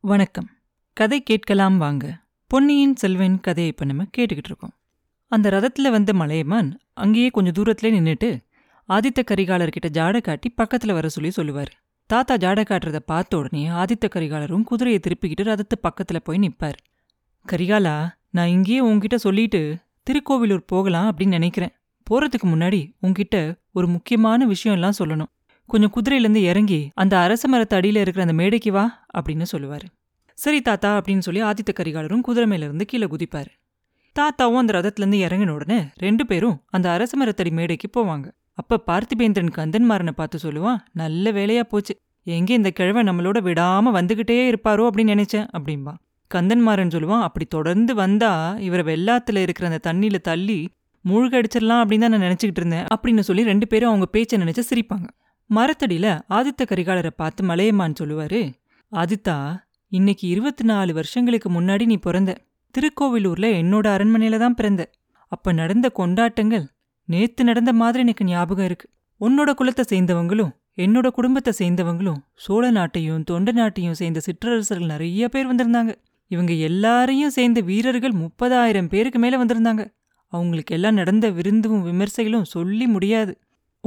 வணக்கம். கதை கேட்கலாம் வாங்க. பொன்னியின் செல்வன் கதையை இப்போ நம்ம கேட்டுக்கிட்டு இருக்கோம். அந்த ரதத்தில் வந்த மலையமான் அங்கேயே கொஞ்சம் தூரத்துல நின்றுட்டு ஆதித்த கரிகாலர்கிட்ட ஜாடை காட்டி பக்கத்தில் வர சொல்லி சொல்லுவார். தாத்தா ஜாடை காட்டுறத பார்த்த உடனே ஆதித்த கரிகாலரும் குதிரையை திருப்பிக்கிட்டு ரதத்து பக்கத்தில் போய் நிற்பார் கரிகாலா நான் இங்கேயே உன்கிட்ட சொல்லிட்டு திருக்கோவிலூர் போகலாம் அப்படின்னு நினைக்கிறேன். போறதுக்கு முன்னாடி உன்கிட்ட ஒரு முக்கியமான விஷயம் எல்லாம் சொல்லணும். கொஞ்சம் குதிரையிலேருந்து இறங்கி அந்த அரச மரத்து அடியில் இருக்கிற அந்த மேடைக்கு வா அப்படின்னு சொல்லுவார். சரி தாத்தா அப்படின்னு சொல்லி ஆதித்த கரிகாலரும் குதிரை மேலேருந்து கீழே குதிப்பார். தாத்தாவும் அந்த ரதத்துலேருந்து இறங்கின உடனே ரெண்டு பேரும் அந்த அரச மரத்தடி மேடைக்கு போவாங்க. அப்ப பார்த்திபேந்திரன் கந்தன்மாரனை பார்த்து சொல்லுவான் நல்ல வேலையா போச்சு. எங்கே இந்த கிழவை நம்மளோட விடாம வந்துக்கிட்டே இருப்பாரோ அப்படின்னு நினைச்சேன் அப்படின்பா கந்தன்மாரன் சொல்லுவான் அப்படி தொடர்ந்து வந்தா இவரை வெள்ளாத்துல இருக்கிற அந்த தண்ணியில தள்ளி மூழ்கடிச்சிடலாம் அப்படின்னு தான் நான் நினச்சிக்கிட்டு இருந்தேன் அப்படின்னு சொல்லி ரெண்டு பேரும் அவங்க பேச்சை நினைச்சு சிரிப்பாங்க. மரத்தடியில் ஆதித்த கரிகாலரை பார்த்து மலையமான் சொல்லுவாரு ஆதித்தா இன்னைக்கு இருபத்தி நாலு வருஷங்களுக்கு முன்னாடி நீ பிறந்த. திருக்கோவிலூர்ல என்னோட அரண்மனையில தான் பிறந்த. அப்ப நடந்த கொண்டாட்டங்கள் நேத்து நடந்த மாதிரி எனக்கு ஞாபகம் இருக்கு. உன்னோட குலத்தை சேர்ந்தவங்களும் என்னோட குடும்பத்தை சேர்ந்தவங்களும் சோழ நாட்டையும் தொண்ட நாட்டையும் சேர்ந்த சிற்றரசர்கள் நிறைய பேர் வந்திருந்தாங்க. இவங்க எல்லாரையும் சேர்ந்த வீரர்கள் முப்பதாயிரம் பேருக்கு மேல வந்திருந்தாங்க. அவங்களுக்கு எல்லாம் நடந்த விருந்தும் விமர்சைகளும் சொல்லி முடியாது.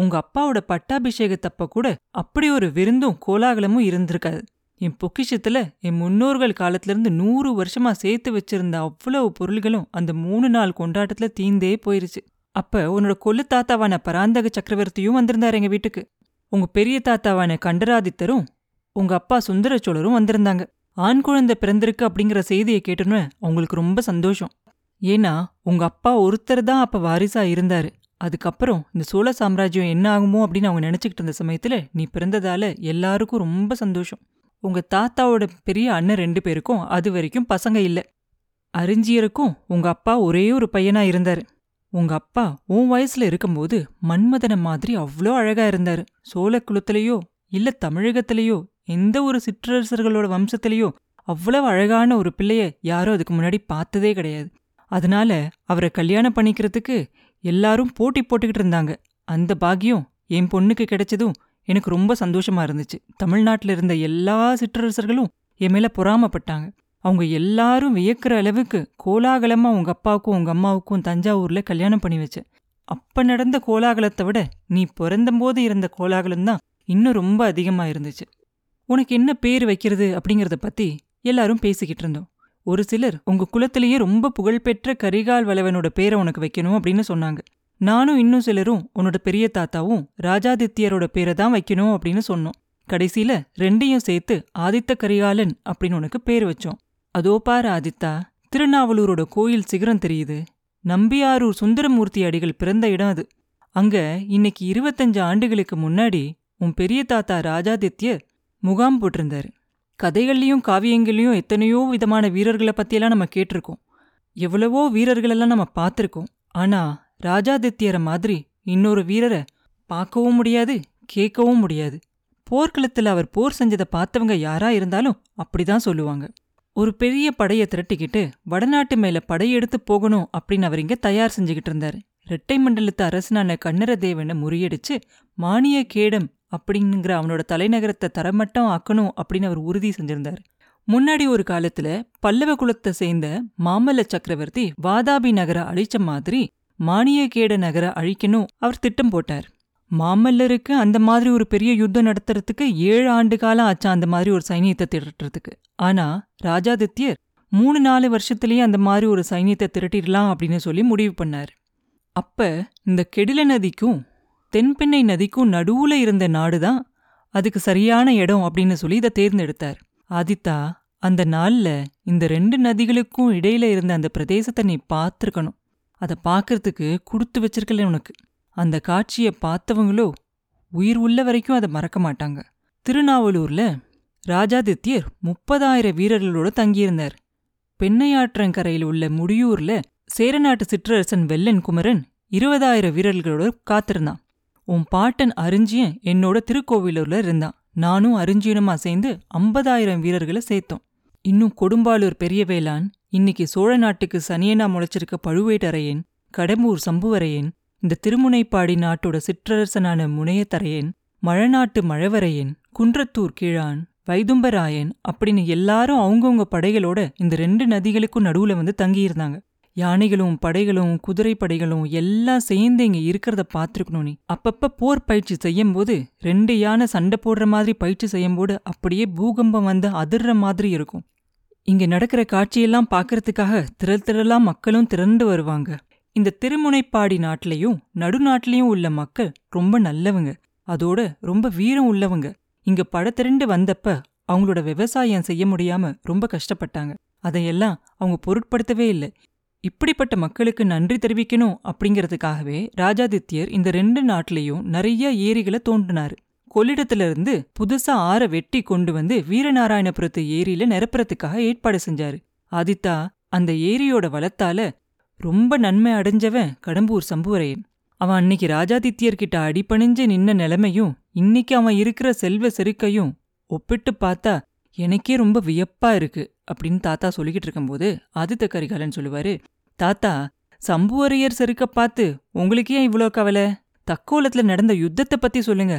உங்க அப்பாவோட பட்டாபிஷேகத்தப்ப கூட அப்படி ஒரு விருந்தும் கோலாகலமும் இருந்திருக்காது. என் பொக்கிஷத்துல என் முன்னோர்கள் காலத்திலிருந்து நூறு வருஷமா சேர்த்து வச்சிருந்த அவ்வளவு பொருள்களும் அந்த மூணு நாள் கொண்டாட்டத்துல தீந்தே போயிருச்சு. அப்ப உன்னோட கொல்லு தாத்தாவான பராந்தக சக்கரவர்த்தியும் வந்திருந்தாரு எங்க வீட்டுக்கு. உங்க பெரிய தாத்தாவான கண்டராதித்தரும் உங்க அப்பா சுந்தர சோழரும் வந்திருந்தாங்க. ஆண் குழந்தை பிறந்திருக்கு அப்படிங்கிற செய்தியை கேட்டோன்னு அவங்களுக்கு ரொம்ப சந்தோஷம். ஏன்னா உங்க அப்பா ஒருத்தர் தான் அப்ப வாரிசா இருந்தாரு. அதுக்கப்புறம் இந்த சோழ சாம்ராஜ்யம் என்ன ஆகுமோ அப்படின்னு அவங்க நினச்சிக்கிட்டு இருந்த சமயத்துல நீ பிறந்ததால எல்லாருக்கும் ரொம்ப சந்தோஷம். உங்க தாத்தாவோட பெரிய அண்ணன் ரெண்டு பேருக்கும் அது வரைக்கும் பசங்க இல்ல. அறிஞ்சியருக்கும் உங்க அப்பா ஒரே ஒரு பையனா இருந்தாரு. உங்க அப்பா உன் வயசுல இருக்கும்போது மன்மதன மாதிரி அவ்வளோ அழகா இருந்தாரு. சோழ குலத்திலேயோ இல்ல தமிழகத்திலேயோ எந்த ஒரு சிற்றரசர்களோட வம்சத்திலேயோ அவ்வளவு அழகான ஒரு பிள்ளைய யாரும் அதுக்கு முன்னாடி பார்த்ததே கிடையாது. அதனால அவரை கல்யாணம் பண்ணிக்கிறதுக்கு எல்லாரும் போட்டி போட்டுக்கிட்டு இருந்தாங்க. அந்த பாக்கியம் என் பொண்ணுக்கு கிடைச்சதும் எனக்கு ரொம்ப சந்தோஷமா இருந்துச்சு. தமிழ்நாட்டில் இருந்த எல்லா சிற்றரசர்களும் என் மேல பொறாமப்பட்டாங்க. அவங்க எல்லாரும் வியக்கிற அளவுக்கு கோலாகலமா உங்க அப்பாவுக்கும் உங்க அம்மாவுக்கும் தஞ்சாவூர்ல கல்யாணம் பண்ணி வச்ச அப்ப நடந்த கோலாகலத்தை விட நீ பிறந்தம்போது இருந்த கோலாகலம் தான் இன்னும் ரொம்ப அதிகமா இருந்துச்சு. உனக்கு என்ன பேர் வைக்கிறது அப்படிங்கறத பத்தி எல்லாரும் பேசிக்கிட்டு இருந்தோம். ஒரு சிலர் உங்க குலத்திலேயே ரொம்ப புகழ்பெற்ற கரிகால் வளவனோட பேரை உனக்கு வைக்கணும் அப்படின்னு சொன்னாங்க. நானும் இன்னும் சிலரும் உன்னோட பெரிய தாத்தாவும் ராஜாதித்யரோட பேரை தான் வைக்கணும் அப்படின்னு சொன்னோம். கடைசியில ரெண்டையும் சேர்த்து ஆதித்த கரிகாலன் அப்படின்னு உனக்கு பேர் வச்சோம். அதோ பாரு ஆதித்தா திருநாவலூரோட கோயில் சிகரம் தெரியுது. நம்பியாரூர் சுந்தரமூர்த்தி அடிகள் பிறந்த இடம் அது. அங்க இன்னைக்கு இருபத்தஞ்சு ஆண்டுகளுக்கு முன்னாடி உன் பெரிய தாத்தா ராஜாதித்யர் முகாம் போட்டிருந்தாரு. கதைகள்லயும் காவியங்கள்லயும் எத்தனையோ விதமான வீரர்களை பற்றியெல்லாம் நம்ம கேட்டிருக்கோம். எவ்வளவோ வீரர்களெல்லாம் நம்ம பார்த்துருக்கோம். ஆனா ராஜாதித்யரை மாதிரி இன்னொரு வீரரை பார்க்கவும் முடியாது கேட்கவும் முடியாது. போர்க்களத்தில் அவர் போர் செஞ்சதை பார்த்தவங்க யாரா இருந்தாலும் அப்படி தான் சொல்லுவாங்க. ஒரு பெரிய படையை திரட்டிக்கிட்டு வடநாட்டு மேல படையெடுத்து போகணும் அப்படின்னு அவர் இங்க தயார் செஞ்சுக்கிட்டு இருந்தாரு. இரட்டை மண்டலத்து அரசனான கண்ணரதேவனை முறியடிச்சு மானிய கேடம் அப்படிங்கிற அவனோட தலைநகரத்தை தரமட்டம் ஆக்கணும் அப்படின்னு அவர் உறுதி செஞ்சிருந்தார். முன்னாடி ஒரு காலத்துல பல்லவ குலத்தை சேர்ந்த மாமல்ல சக்கரவர்த்தி வாதாபி நகரை அழிச்ச மாதிரி மானியக்கேட நகரை அழிக்கணும் அவர் திட்டம் போட்டார். மாமல்லருக்கு அந்த மாதிரி ஒரு பெரிய யுத்தம் நடத்துறதுக்கு ஏழு ஆண்டு காலம் ஆச்சா அந்த மாதிரி ஒரு சைனியத்தை திரட்டுறதுக்கு. ஆனா ராஜாதித்யர் மூணு நாலு வருஷத்துலயே அந்த மாதிரி ஒரு சைனியத்தை திரட்டிடலாம் அப்படின்னு சொல்லி முடிவு பண்ணார். அப்ப இந்த கெடில நதிக்கும் தென்பெண்ணை நதிக்கும் நடுவுல இருந்த நாடுதான் அதுக்கு சரியான இடம் அப்படின்னு சொல்லி இதை தேர்ந்தெடுத்தார். ஆதித்தா அந்த நாள்ல இந்த ரெண்டு நதிகளுக்கும் இடையில இருந்த அந்த பிரதேசத்தை நீ பார்த்துருக்கணும். அதை பார்க்கறதுக்கு கொடுத்து வச்சிருக்கல உனக்கு. அந்த காட்சியை பார்த்தவங்களோ உயிர் உள்ள வரைக்கும் அதை மறக்க மாட்டாங்க. திருநாவலூர்ல ராஜாதித்யர் முப்பதாயிரம் வீரர்களோட தங்கியிருந்தார். பெண்ணையாற்றங்கரையில் உள்ள முடியூர்ல சேரநாட்டு சிற்றரசன் வெள்ளன் குமரன் இருபதாயிரம் வீரர்களோட காத்திருந்தான். உன் பாட்டன் அரிஞ்சியன் என்னோட திருக்கோவிலூர்ல இருந்தான். நானும் அரிஞ்சியனுமா சேர்ந்து ஐம்பதாயிரம் வீரர்களை சேர்த்தோம். இன்னும் கொடும்பாலூர் பெரியவேளான் இன்னைக்கு சோழ நாட்டுக்கு சனியனா முளைச்சிருக்க பழுவேட்டரையன் கடம்பூர் சம்புவரையன் இந்த திருமுனைப்பாடி நாட்டோட சிற்றரசனான முனையத்தரையன் மழநாட்டு மழவரையன் குன்றத்தூர் கீழான் வைதும்பராயன் அப்படின்னு எல்லாரும் அவங்கவுங்க படைகளோட இந்த ரெண்டு நதிகளுக்கும் நடுவுல வந்து தங்கியிருந்தாங்க. யானைகளும் படைகளும் குதிரை படைகளும் எல்லாம் சேர்ந்து இங்க இருக்கிறத பார்த்துருக்கணும் நீ. அப்பப்ப போர் பயிற்சி செய்யும் போது ரெண்டு யானை சண்டை போடுற மாதிரி பயிற்சி செய்யும் போது அப்படியே பூகம்பம் வந்து அதிர்ற மாதிரி இருக்கும். இங்க நடக்கிற காட்சியெல்லாம் பார்க்கறதுக்காக திரள் திரளா மக்களும் திரண்டு வருவாங்க. இந்த திருமுனைப்பாடி நாட்டிலையும் நடுநாட்டிலையும் உள்ள மக்கள் ரொம்ப நல்லவங்க. அதோட ரொம்ப வீரம் உள்ளவங்க. இங்க படத்திரண்டு வந்தப்ப அவங்களோட விவசாயம் செய்ய முடியாம ரொம்ப கஷ்டப்பட்டாங்க. அதையெல்லாம் அவங்க பொருட்படுத்தவே இல்லை. இப்படிப்பட்ட மக்களுக்கு நன்றி தெரிவிக்கணும் அப்படிங்கிறதுக்காகவே ராஜாதித்யர் இந்த ரெண்டு நாட்டிலையும் நிறைய ஏரிகளை தோண்டினாரு. கொள்ளிடத்துல இருந்து புதுசா ஆற வெட்டி கொண்டு வந்து வீரநாராயணபுரத்து ஏரியில நிரப்புறதுக்காக ஏற்பாடு செஞ்சாரு. ஆதித்தா அந்த ஏரியோட வளத்தால ரொம்ப நன்மை அடைஞ்சவன் கடம்பூர் சம்புவரையன். அவன் அன்னைக்கு ராஜாதித்யர்கிட்ட அடிபணிஞ்சு நின்ன நிலைமையும் இன்னைக்கு அவன் இருக்கிற செல்வ செருக்கையும் ஒப்பிட்டு பார்த்தா எனக்கே ரொம்ப வியப்பா இருக்கு. அப்படின்னு தாத்தா சொல்லிக்கிட்டு இருக்கும்போது ஆதித்த கரிகாலன் சொல்லுவாரு தாத்தா சம்புவரையர் செருக்க பார்த்து உங்களுக்கு ஏன் இவ்வளோ கவலை? தக்கோலத்துல நடந்த யுத்தத்தை பத்தி சொல்லுங்க.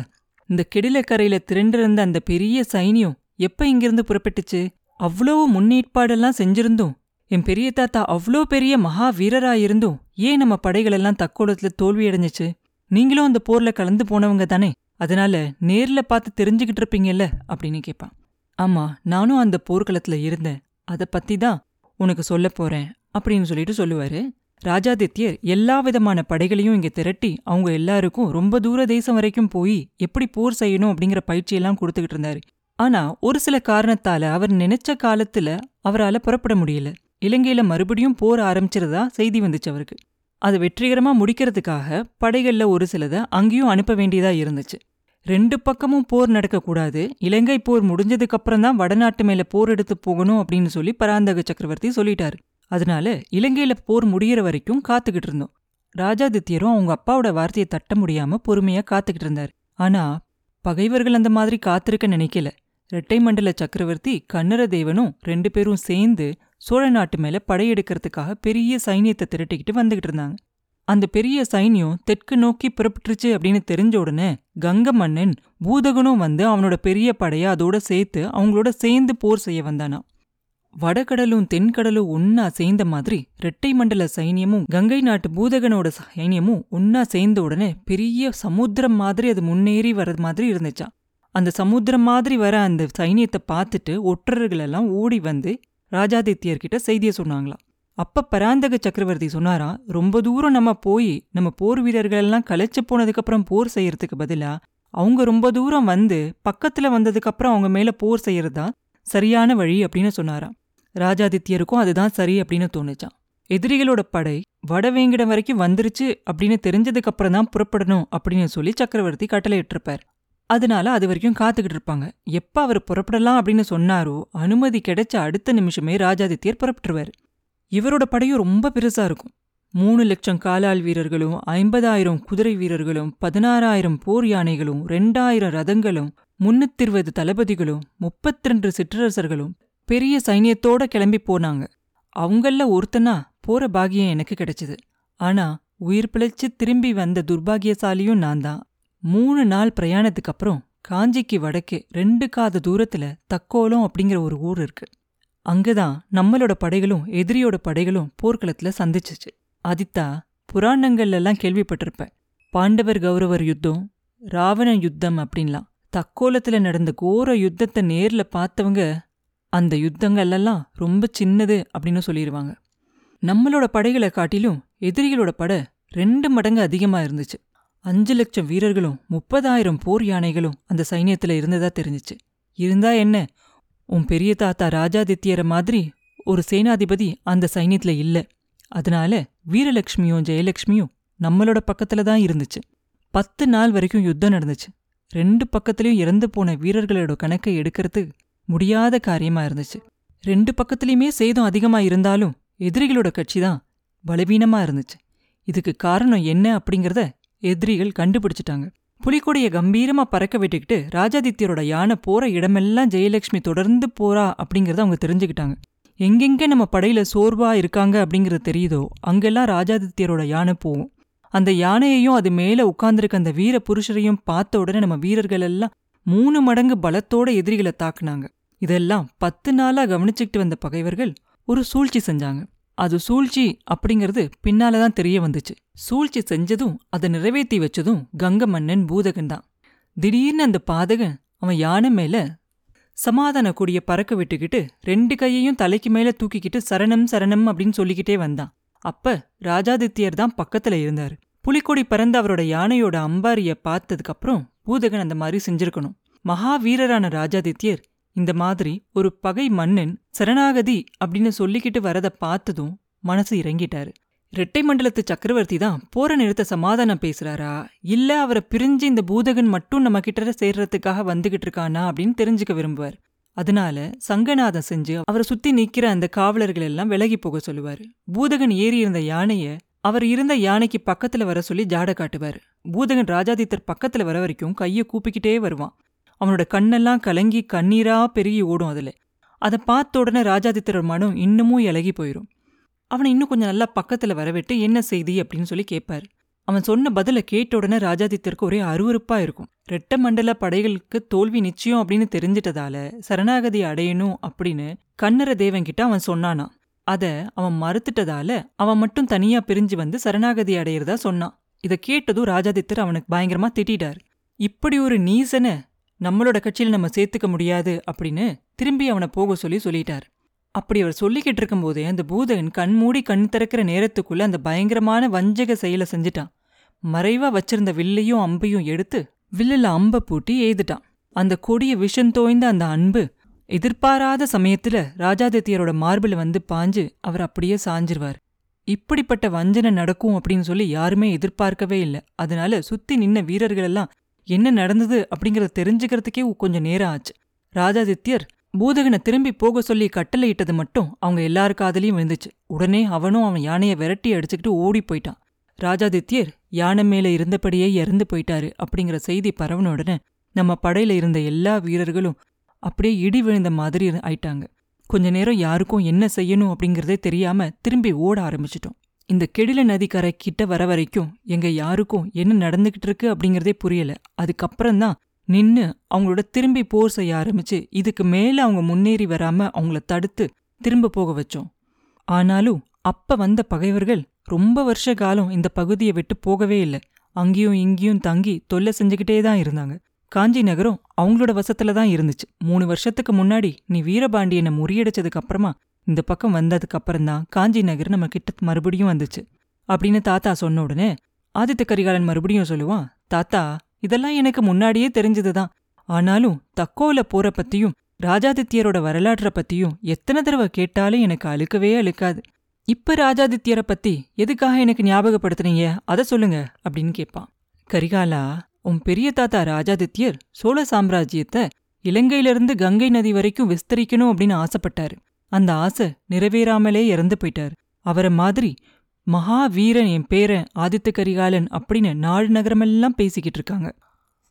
இந்த கெடிலக்கரையில திரண்டிருந்த அந்த பெரிய சைனியம் எப்ப இங்கிருந்து புறப்பட்டுச்சு? அவ்வளோ முன்னேற்பாடெல்லாம் செஞ்சிருந்தோம். என் பெரிய தாத்தா அவ்வளோ பெரிய மகா வீரராயிருந்தும் ஏன் நம்ம படைகளெல்லாம் தக்கோலத்துல தோல்வி அடைஞ்சிச்சு? நீங்களும் அந்த போர்ல கலந்து போனவங்க தானே. அதனால நேர்ல பார்த்து தெரிஞ்சுக்கிட்டு இருப்பீங்கல்ல? அப்படின்னு கேட்பான் ஆமா நானும் அந்த போர்க்களத்துல இருந்தேன். அதை பத்தி தான் உனக்கு சொல்ல போறேன் அப்படின்னு சொல்லிட்டு சொல்லுவாரு. ராஜாதித்யர் எல்லா விதமான படைகளையும் இங்க திரட்டி அவங்க எல்லாருக்கும் ரொம்ப தூர தேசம் வரைக்கும் போய் எப்படி போர் செய்யணும் அப்படிங்கிற பயிற்சியெல்லாம் கொடுத்துக்கிட்டு இருந்தாரு. ஆனா ஒரு சில காரணத்தால அவர் நினைச்ச காலத்துல அவரால புறப்பட முடியல. இலங்கையில மறுபடியும் போர் ஆரம்பிச்சிருதா செய்தி வந்துச்சு அவருக்கு. அதை வெற்றிகரமா முடிக்கிறதுக்காக படைகள்ல ஒரு சிலதை அங்கேயும் அனுப்ப வேண்டியதா இருந்துச்சு. ரெண்டு பக்கமும் போர் நடக்கக்கூடாது இலங்கை போர் முடிஞ்சதுக்கு அப்புறம் தான் வடநாட்டு மேல போர் எடுத்து போகணும் அப்படின்னு சொல்லி பராந்தக சக்கரவர்த்தி சொல்லிட்டாரு. அதனால இலங்கையில போர் முடியிற வரைக்கும் காத்துக்கிட்டு இருந்தோம். ராஜாதித்யரும் அவங்க அப்பாவோட வார்த்தையை தட்ட முடியாம பொறுமையா காத்துக்கிட்டு இருந்தார். ஆனா பகைவர்கள் அந்த மாதிரி காத்திருக்க நினைக்கல. இரட்டை மண்டல சக்கரவர்த்தி கன்னரதேவனும் ரெண்டு பேரும் சேர்ந்து சோழ நாட்டு மேல படையெடுக்கிறதுக்காக பெரிய சைனியத்தை திரட்டிக்கிட்டு வந்துகிட்டு இருந்தாங்க. அந்த பெரிய சைன்யம் தெற்கு நோக்கி புறப்பட்டுருச்சு அப்படின்னு தெரிஞ்ச உடனே கங்க மன்னன் பூதகனும் வந்து அவனோட பெரிய படைய அதோட சேர்த்து அவங்களோட சேர்ந்து போர் செய்ய வந்தானா. வடகடலும் தென்கடலும் ஒன்னா சேர்ந்த மாதிரி ரெட்டை மண்டல சைனியமும் கங்கை நாட்டு பூதகனோட சைனியமும் ஒன்னா சேர்ந்த உடனே பெரிய சமுத்திரம் மாதிரி அது முன்னேறி வர்றது மாதிரி இருந்துச்சான் அந்த சமுத்திரம் மாதிரி வர அந்த சைனியத்தை பார்த்துட்டு ஒற்றர்கள் எல்லாம் ஓடி வந்து ராஜாதித்யர்கிட்ட செய்தியை சொன்னாங்களாம். அப்ப பராந்தக சக்கரவர்த்தி சொன்னாராம் ரொம்ப தூரம் நம்ம போய் நம்ம போர் வீரர்கள் எல்லாம் களைச்சு போனதுக்கப்புறம் போர் செய்யறதுக்கு பதிலா அவங்க ரொம்ப தூரம் வந்து பக்கத்துல வந்ததுக்கப்புறம் அவங்க மேல போர் செய்யறதுதான் சரியான வழி அப்படின்னு சொன்னாராம் ராஜாதித்யருக்கும் அதுதான் சரி அப்படின்னு தோணுச்சான் எதிரிகளோட படை வடவேங்கிடம் வரைக்கும் வந்துருச்சு அப்படின்னு தெரிஞ்சதுக்கப்புறம் தான் புறப்படணும் அப்படின்னு சொல்லி சக்கரவர்த்தி கட்டளையிட்டிருப்பார். அதனால அது வரைக்கும் காத்துக்கிட்டு இருப்பாங்க. எப்ப அவர் புறப்படலாம் அப்படின்னு சொன்னாரோ அனுமதி கிடைச்ச அடுத்த நிமிஷமே ராஜாதித்யர் புறப்பட்டுருவார். இவரோட படையும் ரொம்ப பெருசா இருக்கும். மூணு லட்சம் காலாள் வீரர்களும் ஐம்பதாயிரம் குதிரை வீரர்களும் பதினாறாயிரம் போர் யானைகளும் ரெண்டாயிரம் ரதங்களும் முன்னூத்திருவது தளபதிகளும் முப்பத்திரண்டு சிற்றரசர்களும் பெரிய சைனியத்தோட கிளம்பி போனாங்க. அவங்கள ஒருத்தனா போற பாகியம் எனக்கு கிடைச்சது. ஆனா உயிர் பிழைச்சு திரும்பி வந்த துர்பாகியசாலியும் நான் தான் மூணு நாள் பிரயாணத்துக்கு அப்புறம் காஞ்சிக்கு வடக்கே ரெண்டு காத தூரத்துல தக்கோலம் அப்படிங்கிற ஒரு ஊர் இருக்கு. அங்கதான் நம்மளோட படைகளும் எதிரியோட படைகளும் போர்க்களத்துல சந்திச்சிச்சு. ஆதித்தா புராணங்கள்ல எல்லாம் பாண்டவர் கௌரவர் யுத்தம் ராவண யுத்தம் அப்படின்லாம். தக்கோலத்துல நடந்த கோர யுத்தத்தை நேர்ல பார்த்தவங்க அந்த யுத்தங்கள்லாம் ரொம்ப சின்னது அப்படின்னு சொல்லிடுவாங்க நம்மளோட படைகளை காட்டிலும் எதிரிகளோட படை ரெண்டு மடங்கு அதிகமா இருந்துச்சு. அஞ்சு லட்சம் வீரர்களும் முப்பதாயிரம் போர் யானைகளும் அந்த சைன்யத்துல இருந்ததா தெரிஞ்சிச்சு. இருந்தா என்ன உன் பெரிய தாத்தா ராஜாதித்யர மாதிரி ஒரு சேனாதிபதி அந்த சைனியத்துல இல்ல. அதனால வீரலட்சுமியும் ஜெயலட்சுமியும் நம்மளோட பக்கத்துல தான் இருந்துச்சு. பத்து நாள் வரைக்கும் யுத்தம் நடந்துச்சு. ரெண்டு பக்கத்துலயும் இறந்து போன வீரர்களோட கணக்கை எடுக்கிறது முடியாத காரியமா இருந்துச்சு. ரெண்டு பக்கத்துலயுமே சேதம் அதிகமா இருந்தாலும் எதிரிகளோட கட்சி தான் பலவீனமா இருந்துச்சு. இதுக்கு காரணம் என்ன அப்படிங்கறத எதிரிகள் கண்டுபிடிச்சிட்டாங்க. புலிக்கொடிய கம்பீரமா பறக்க விட்டுக்கிட்டு ராஜாதித்யரோட யானை போற இடமெல்லாம் ஜெயலட்சுமி தொடர்ந்து போறா அப்படிங்கறத அவங்க தெரிஞ்சுக்கிட்டாங்க. எங்கெங்க நம்ம படையில சோர்வா இருக்காங்க அப்படிங்கறது தெரியுதோ அங்கெல்லாம் ராஜாதித்யரோட யானை போகும் அந்த யானையையும் அது மேல உட்கார்ந்துருக்க அந்த வீர புருஷரையும் பார்த்த உடனே நம்ம வீரர்கள் எல்லாம் மூணு மடங்கு பலத்தோட எதிரிகளை தாக்குனாங்க. இதெல்லாம் பத்து நாளா கவனிச்சுக்கிட்டு வந்த பகைவர்கள் ஒரு சூழ்ச்சி செஞ்சாங்க. அது சூழ்ச்சி அப்படிங்கிறது பின்னால தான் தெரிய வந்துச்சு. சூழ்ச்சி செஞ்சதும் அதை நிறைவேற்றி வச்சதும் கங்க மன்னன் பூதகன் தான். திடீர்னு அந்த பாதகன் அவன் யானை மேல சமாதான கொடிய பறக்க விட்டுக்கிட்டு ரெண்டு கையையும் தலைக்கு மேல தூக்கிக்கிட்டு சரணம் சரணம் அப்படின்னு சொல்லிக்கிட்டே வந்தான். அப்ப ராஜாதித்யர் தான் பக்கத்துல இருந்தாரு. புலிக்கொடி பறந்த அவரோட யானையோட அம்பாரிய பார்த்ததுக்கப்புறம் பூதகன் அந்த மாதிரி செஞ்சிருக்கணும். மகாவீரரான ராஜாதித்யர் இந்த மாதிரி ஒரு பகை மன்னன் சரணாகதி அப்படின்னு சொல்லிக்கிட்டு வரதை பார்த்ததும் மனசு இறங்கிட்டாரு. இரட்டை மண்டலத்து சக்கரவர்த்தி தான் போற நிறுத்த சமாதானம் பேசுறாரா? இல்ல அவரை பிரிஞ்சு இந்த பூதகன் மட்டும் நம்ம கிட்ட சேர்றதுக்காக வந்துகிட்டு இருக்கானா அப்படின்னு தெரிஞ்சுக்க விரும்புவார். அதனால சங்கநாதம் செஞ்சு அவரை சுத்தி நிக்கிற அந்த காவலர்கள் எல்லாம் விலகி போக சொல்லுவாரு. பூதகன் ஏறி இருந்த யானைய அவர் இருந்த யானைக்கு பக்கத்துல வர சொல்லி ஜாட காட்டுவார். பூதகன் ராஜாதித்தர் பக்கத்துல வர வரைக்கும் கையை கூப்பிக்கிட்டே வருவான். அவனோட கண்ணெல்லாம் கலங்கி கண்ணீரா பெருகி ஓடும் அதுல. அதை பார்த்த உடனே ராஜாதித்தரோட மனம் இன்னமும் இலகி போயிடும் அவனை இன்னும் கொஞ்சம் நல்லா பக்கத்துல வரவிட்டு என்ன செய்தி அப்படின்னு சொல்லி கேட்பார் அவன் சொன்ன பதில கேட்ட உடனே ராஜாதித்தருக்கு ஒரே அருவருப்பா இருக்கும். ரெட்ட மண்டல படைகளுக்கு தோல்வி நிச்சயம் அப்படின்னு தெரிஞ்சிட்டதால சரணாகதி அடையணும் அப்படின்னு கண்ணர தேவன்கிட்ட அவன் சொன்னானா. அத அவன் மறுத்துட்டதால அவன் மட்டும் தனியா பிரிஞ்சு வந்து சரணாகதி அடையிறதா சொன்னான். இத கேட்டதும் ராஜாதித்தர் அவனுக்கு பயங்கரமா திட்டார் இப்படி ஒரு நீசனை நம்மளோட கட்சியில் நம்ம சேர்த்துக்க முடியாது அப்படின்னு திரும்பி அவனை போக சொல்லி சொல்லிட்டார். அப்படி அவர் சொல்லிக்கிட்டு இருக்கும்போதே அந்த பூதகன் கண் மூடி கண் திறக்கிற நேரத்துக்குள்ள அந்த பயங்கரமான வஞ்சக செயலை செஞ்சுட்டான். மறைவா வச்சிருந்த வில்லையும் அம்பையும் எடுத்து வில்லில் அம்பை பூட்டி எய்துட்டான். அந்த கொடிய விஷம் தோய்ந்த அந்த அன்பு எதிர்பாராத சமயத்துல ராஜாதித்யரோட மார்பில் வந்து பாஞ்சு அவர் அப்படியே சாஞ்சிருவார். இப்படிப்பட்ட வஞ்சனை நடக்கும் அப்படின்னு சொல்லி யாருமே எதிர்பார்க்கவே இல்லை. அதனால சுத்தி நின்ன வீரர்கள் எல்லாம் என்ன நடந்தது அப்படிங்கறத தெரிஞ்சுக்கிறதுக்கே கொஞ்சம் நேரம் ஆச்சு. ராஜாதித்யர் பூதகனை திரும்பி போக சொல்லி கட்டளையிட்டது மட்டும் அவங்க எல்லார் காதலையும் விழுந்துச்சு. உடனே அவனும் அவன் யானையை விரட்டி அடிச்சுக்கிட்டு ஓடி போயிட்டான். ராஜாதித்யர் யானை மேல இருந்தபடியே இறந்து போயிட்டாரு அப்படிங்கிற செய்தி பரவன உடனே நம்ம படையில இருந்த எல்லா வீரர்களும் அப்படியே இடி விழுந்த மாதிரி ஆயிட்டாங்க. கொஞ்ச நேரம் யாருக்கும் என்ன செய்யணும் அப்படிங்கறதே தெரியாம திரும்பி ஓட ஆரம்பிச்சிட்டோம். இந்த கெடில நதிக்கரை கிட்ட வர வரைக்கும் எங்க யாருக்கும் என்ன நடந்துகிட்டு இருக்கு அப்படிங்கறதே புரியல. அதுக்கப்புறம்தான் நின்னு அவங்களோட திரும்பி போர் செய்ய ஆரம்பிச்சு இதுக்கு மேல அவங்க முன்னேறி வராம அவங்கள தடுத்து திரும்ப போக வச்சோம். ஆனாலும் அப்ப வந்த பகைவர்கள் ரொம்ப வருஷ காலம் இந்த பகுதியை விட்டு போகவே இல்லை. அங்கேயும் இங்கேயும் தங்கி தொல்லை செஞ்சுக்கிட்டே தான் இருந்தாங்க. காஞ்சி நகரம் அவங்களோட வசத்துல தான் இருந்துச்சு. மூணு வருஷத்துக்கு முன்னாடி நீ வீரபாண்டியனை முறியடிச்சதுக்கு அப்புறமா இந்த பக்கம் வந்ததுக்கு அப்புறம்தான் காஞ்சி நகர் நம்ம கிட்ட மறுபடியும் வந்துச்சு. அப்படின்னு தாத்தா சொன்ன உடனே ஆதித்த கரிகாலன் மறுபடியும் சொல்லுவான் தாத்தா இதெல்லாம் எனக்கு முன்னாடியே தெரிஞ்சதுதான். ஆனாலும் தக்கோல போற பத்தியும் ராஜாதித்யரோட வரலாற்ற பத்தியும் எத்தனை தடவை கேட்டாலும் எனக்கு அழுக்கவே அழுக்காது. இப்ப ராஜாதித்யரை பத்தி எதுக்காக எனக்கு ஞாபகப்படுத்துனீங்க? அதை சொல்லுங்க அப்படின்னு கேட்பான். கரிகாலா உன் பெரிய தாத்தா ராஜாதித்யர் சோழ சாம்ராஜ்யத்தை இலங்கையிலிருந்து கங்கை நதி வரைக்கும் விஸ்தரிக்கணும் அப்படின்னு ஆசைப்பட்டாரு. அந்த ஆசை நிறைவேறாமலே இறந்து போயிட்டாரு. அவரை மாதிரி மகாவீரன் என் பேரன் ஆதித்த கரிகாலன் அப்படின்னு நாடு நகரமெல்லாம் பேசிக்கிட்டு இருக்காங்க.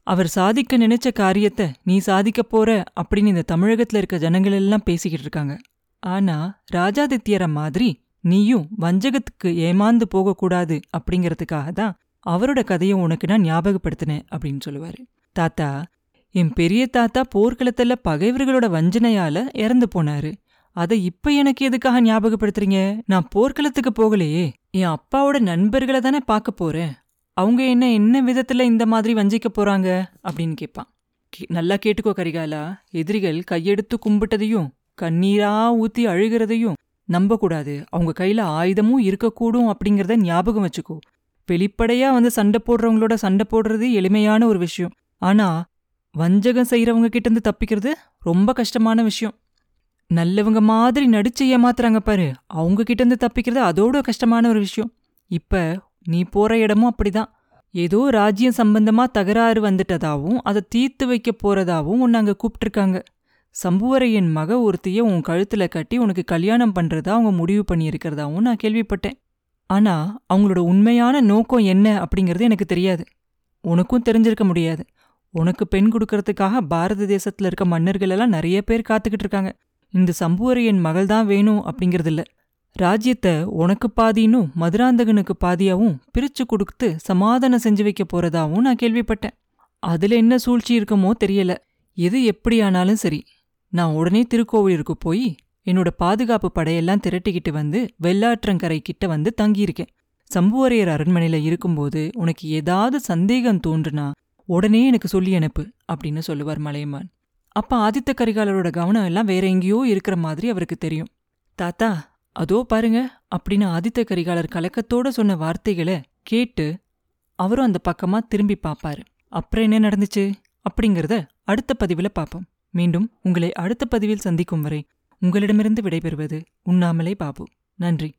அவர் சாதிக்க நினைச்ச காரியத்தை நீ சாதிக்க போற அப்படின்னு இந்த தமிழகத்துல இருக்க ஜனங்கள் எல்லாம் பேசிக்கிட்டு இருக்காங்க. ஆனா ராஜாதித்யர மாதிரி நீயும் வஞ்சகத்துக்கு ஏமாந்து போகக்கூடாது அப்படிங்கறதுக்காக தான் அவரோட கதையை உனக்கு நான் ஞாபகப்படுத்தினேன் அப்படின்னு சொல்லுவாரு. தாத்தா என் பெரிய தாத்தா போர்க்களத்துல பகைவர்களோட வஞ்சனையால இறந்து போனாரு. அதை இப்ப எனக்கு எதுக்காக ஞாபகப்படுத்துறீங்க? நான் போர்க்களத்துக்கு போகலையே. என் அப்பாவோட நண்பர்களை தானே பார்க்க போறேன். அவங்க என்ன என்ன விதத்துல இந்த மாதிரி வஞ்சிக்க போறாங்க? அப்படின்னு கேட்பான் நல்லா கேட்டுக்கோ கரிகாலா. எதிரிகள் கையெடுத்து கும்பிட்டதையும் கண்ணீரா ஊத்தி அழுகிறதையும் நம்பக்கூடாது. அவங்க கையில ஆயுதமும் இருக்கக்கூடும் அப்படிங்கறத ஞாபகம் வச்சுக்கோ. வெளிப்படையா வந்து சண்டை போடுறவங்களோட சண்டை போடுறது எளிமையான ஒரு விஷயம். ஆனா வஞ்சகம் செய்யறவங்க கிட்ட இருந்து தப்பிக்கிறது ரொம்ப கஷ்டமான விஷயம். நல்லவங்க மாதிரி நடிச்சு ஏமாத்துறாங்க பாரு. அவங்க கிட்ட இருந்து தப்பிக்கிறது அதோட கஷ்டமான ஒரு விஷயம். இப்ப நீ போற இடமும் அப்படிதான். ஏதோ ராஜ்யம் சம்பந்தமா தகராறு வந்துட்டதாவும் அதை தீர்த்து வைக்க போறதாவும் உன்னை அங்க கூப்பிட்டுருக்காங்க. சம்புவரையன் மக ஒருத்திய உன் கழுத்துல கட்டி உனக்கு கல்யாணம் பண்றதா அவங்க முடிவு பண்ணியிருக்கிறதாவும் நான் கேள்விப்பட்டேன். ஆனா அவங்களோட உண்மையான நோக்கம் என்ன அப்படிங்கிறது எனக்கு தெரியாது. உனக்கும் தெரிஞ்சிருக்க முடியாது. உனக்கு பெண் கொடுக்கறதுக்காக பாரத தேசத்துல இருக்க மன்னர்கள் எல்லாம் நிறைய பேர் காத்துக்கிட்டு இருக்காங்க. இந்த சம்புவரையன் மகள் தான் வேணும் அப்படிங்கிறதில்ல. ராஜ்யத்தை உனக்கு பாதினும் மதுராந்தகனுக்கு பாதியாவும் பிரிச்சு கொடுத்து சமாதானம் செஞ்சு வைக்க போறதாவும் நான் கேள்விப்பட்டேன். அதுல என்ன சூழ்ச்சி இருக்குமோ தெரியல. எது எப்படியானாலும் சரி நான் உடனே திருக்கோவிலூருக்கு போய் என்னோட பாதுகாப்பு படையெல்லாம் திரட்டிக்கிட்டு வந்து வெள்ளாற்றங்கரை கிட்ட வந்து தங்கியிருக்கேன். சம்புவரையர் அரண்மனையில இருக்கும்போது உனக்கு ஏதாவது சந்தேகம் தோன்றுனா உடனே எனக்கு சொல்லி அனுப்பு அப்படின்னு சொல்லுவார் மலையமான். அப்ப ஆதித்த கரிகாலரோட கவனம் எல்லாம் வேற எங்கேயோ இருக்கிற மாதிரி அவருக்கு தெரியும். தாத்தா அதோ பாருங்க அப்படின்னு ஆதித்த கரிகாலர் கலக்கத்தோட சொன்ன வார்த்தைகளை கேட்டு அவரும் அந்த பக்கமா திரும்பி பார்ப்பாரு அப்புறம் என்ன நடந்துச்சு? அப்படிங்கறத அடுத்த பதிவில் பார்ப்போம் மீண்டும் உங்களை அடுத்த பதிவில் சந்திக்கும் வரை உங்களிடமிருந்து விடைபெறுவது உண்ணாமலே பாபு. நன்றி.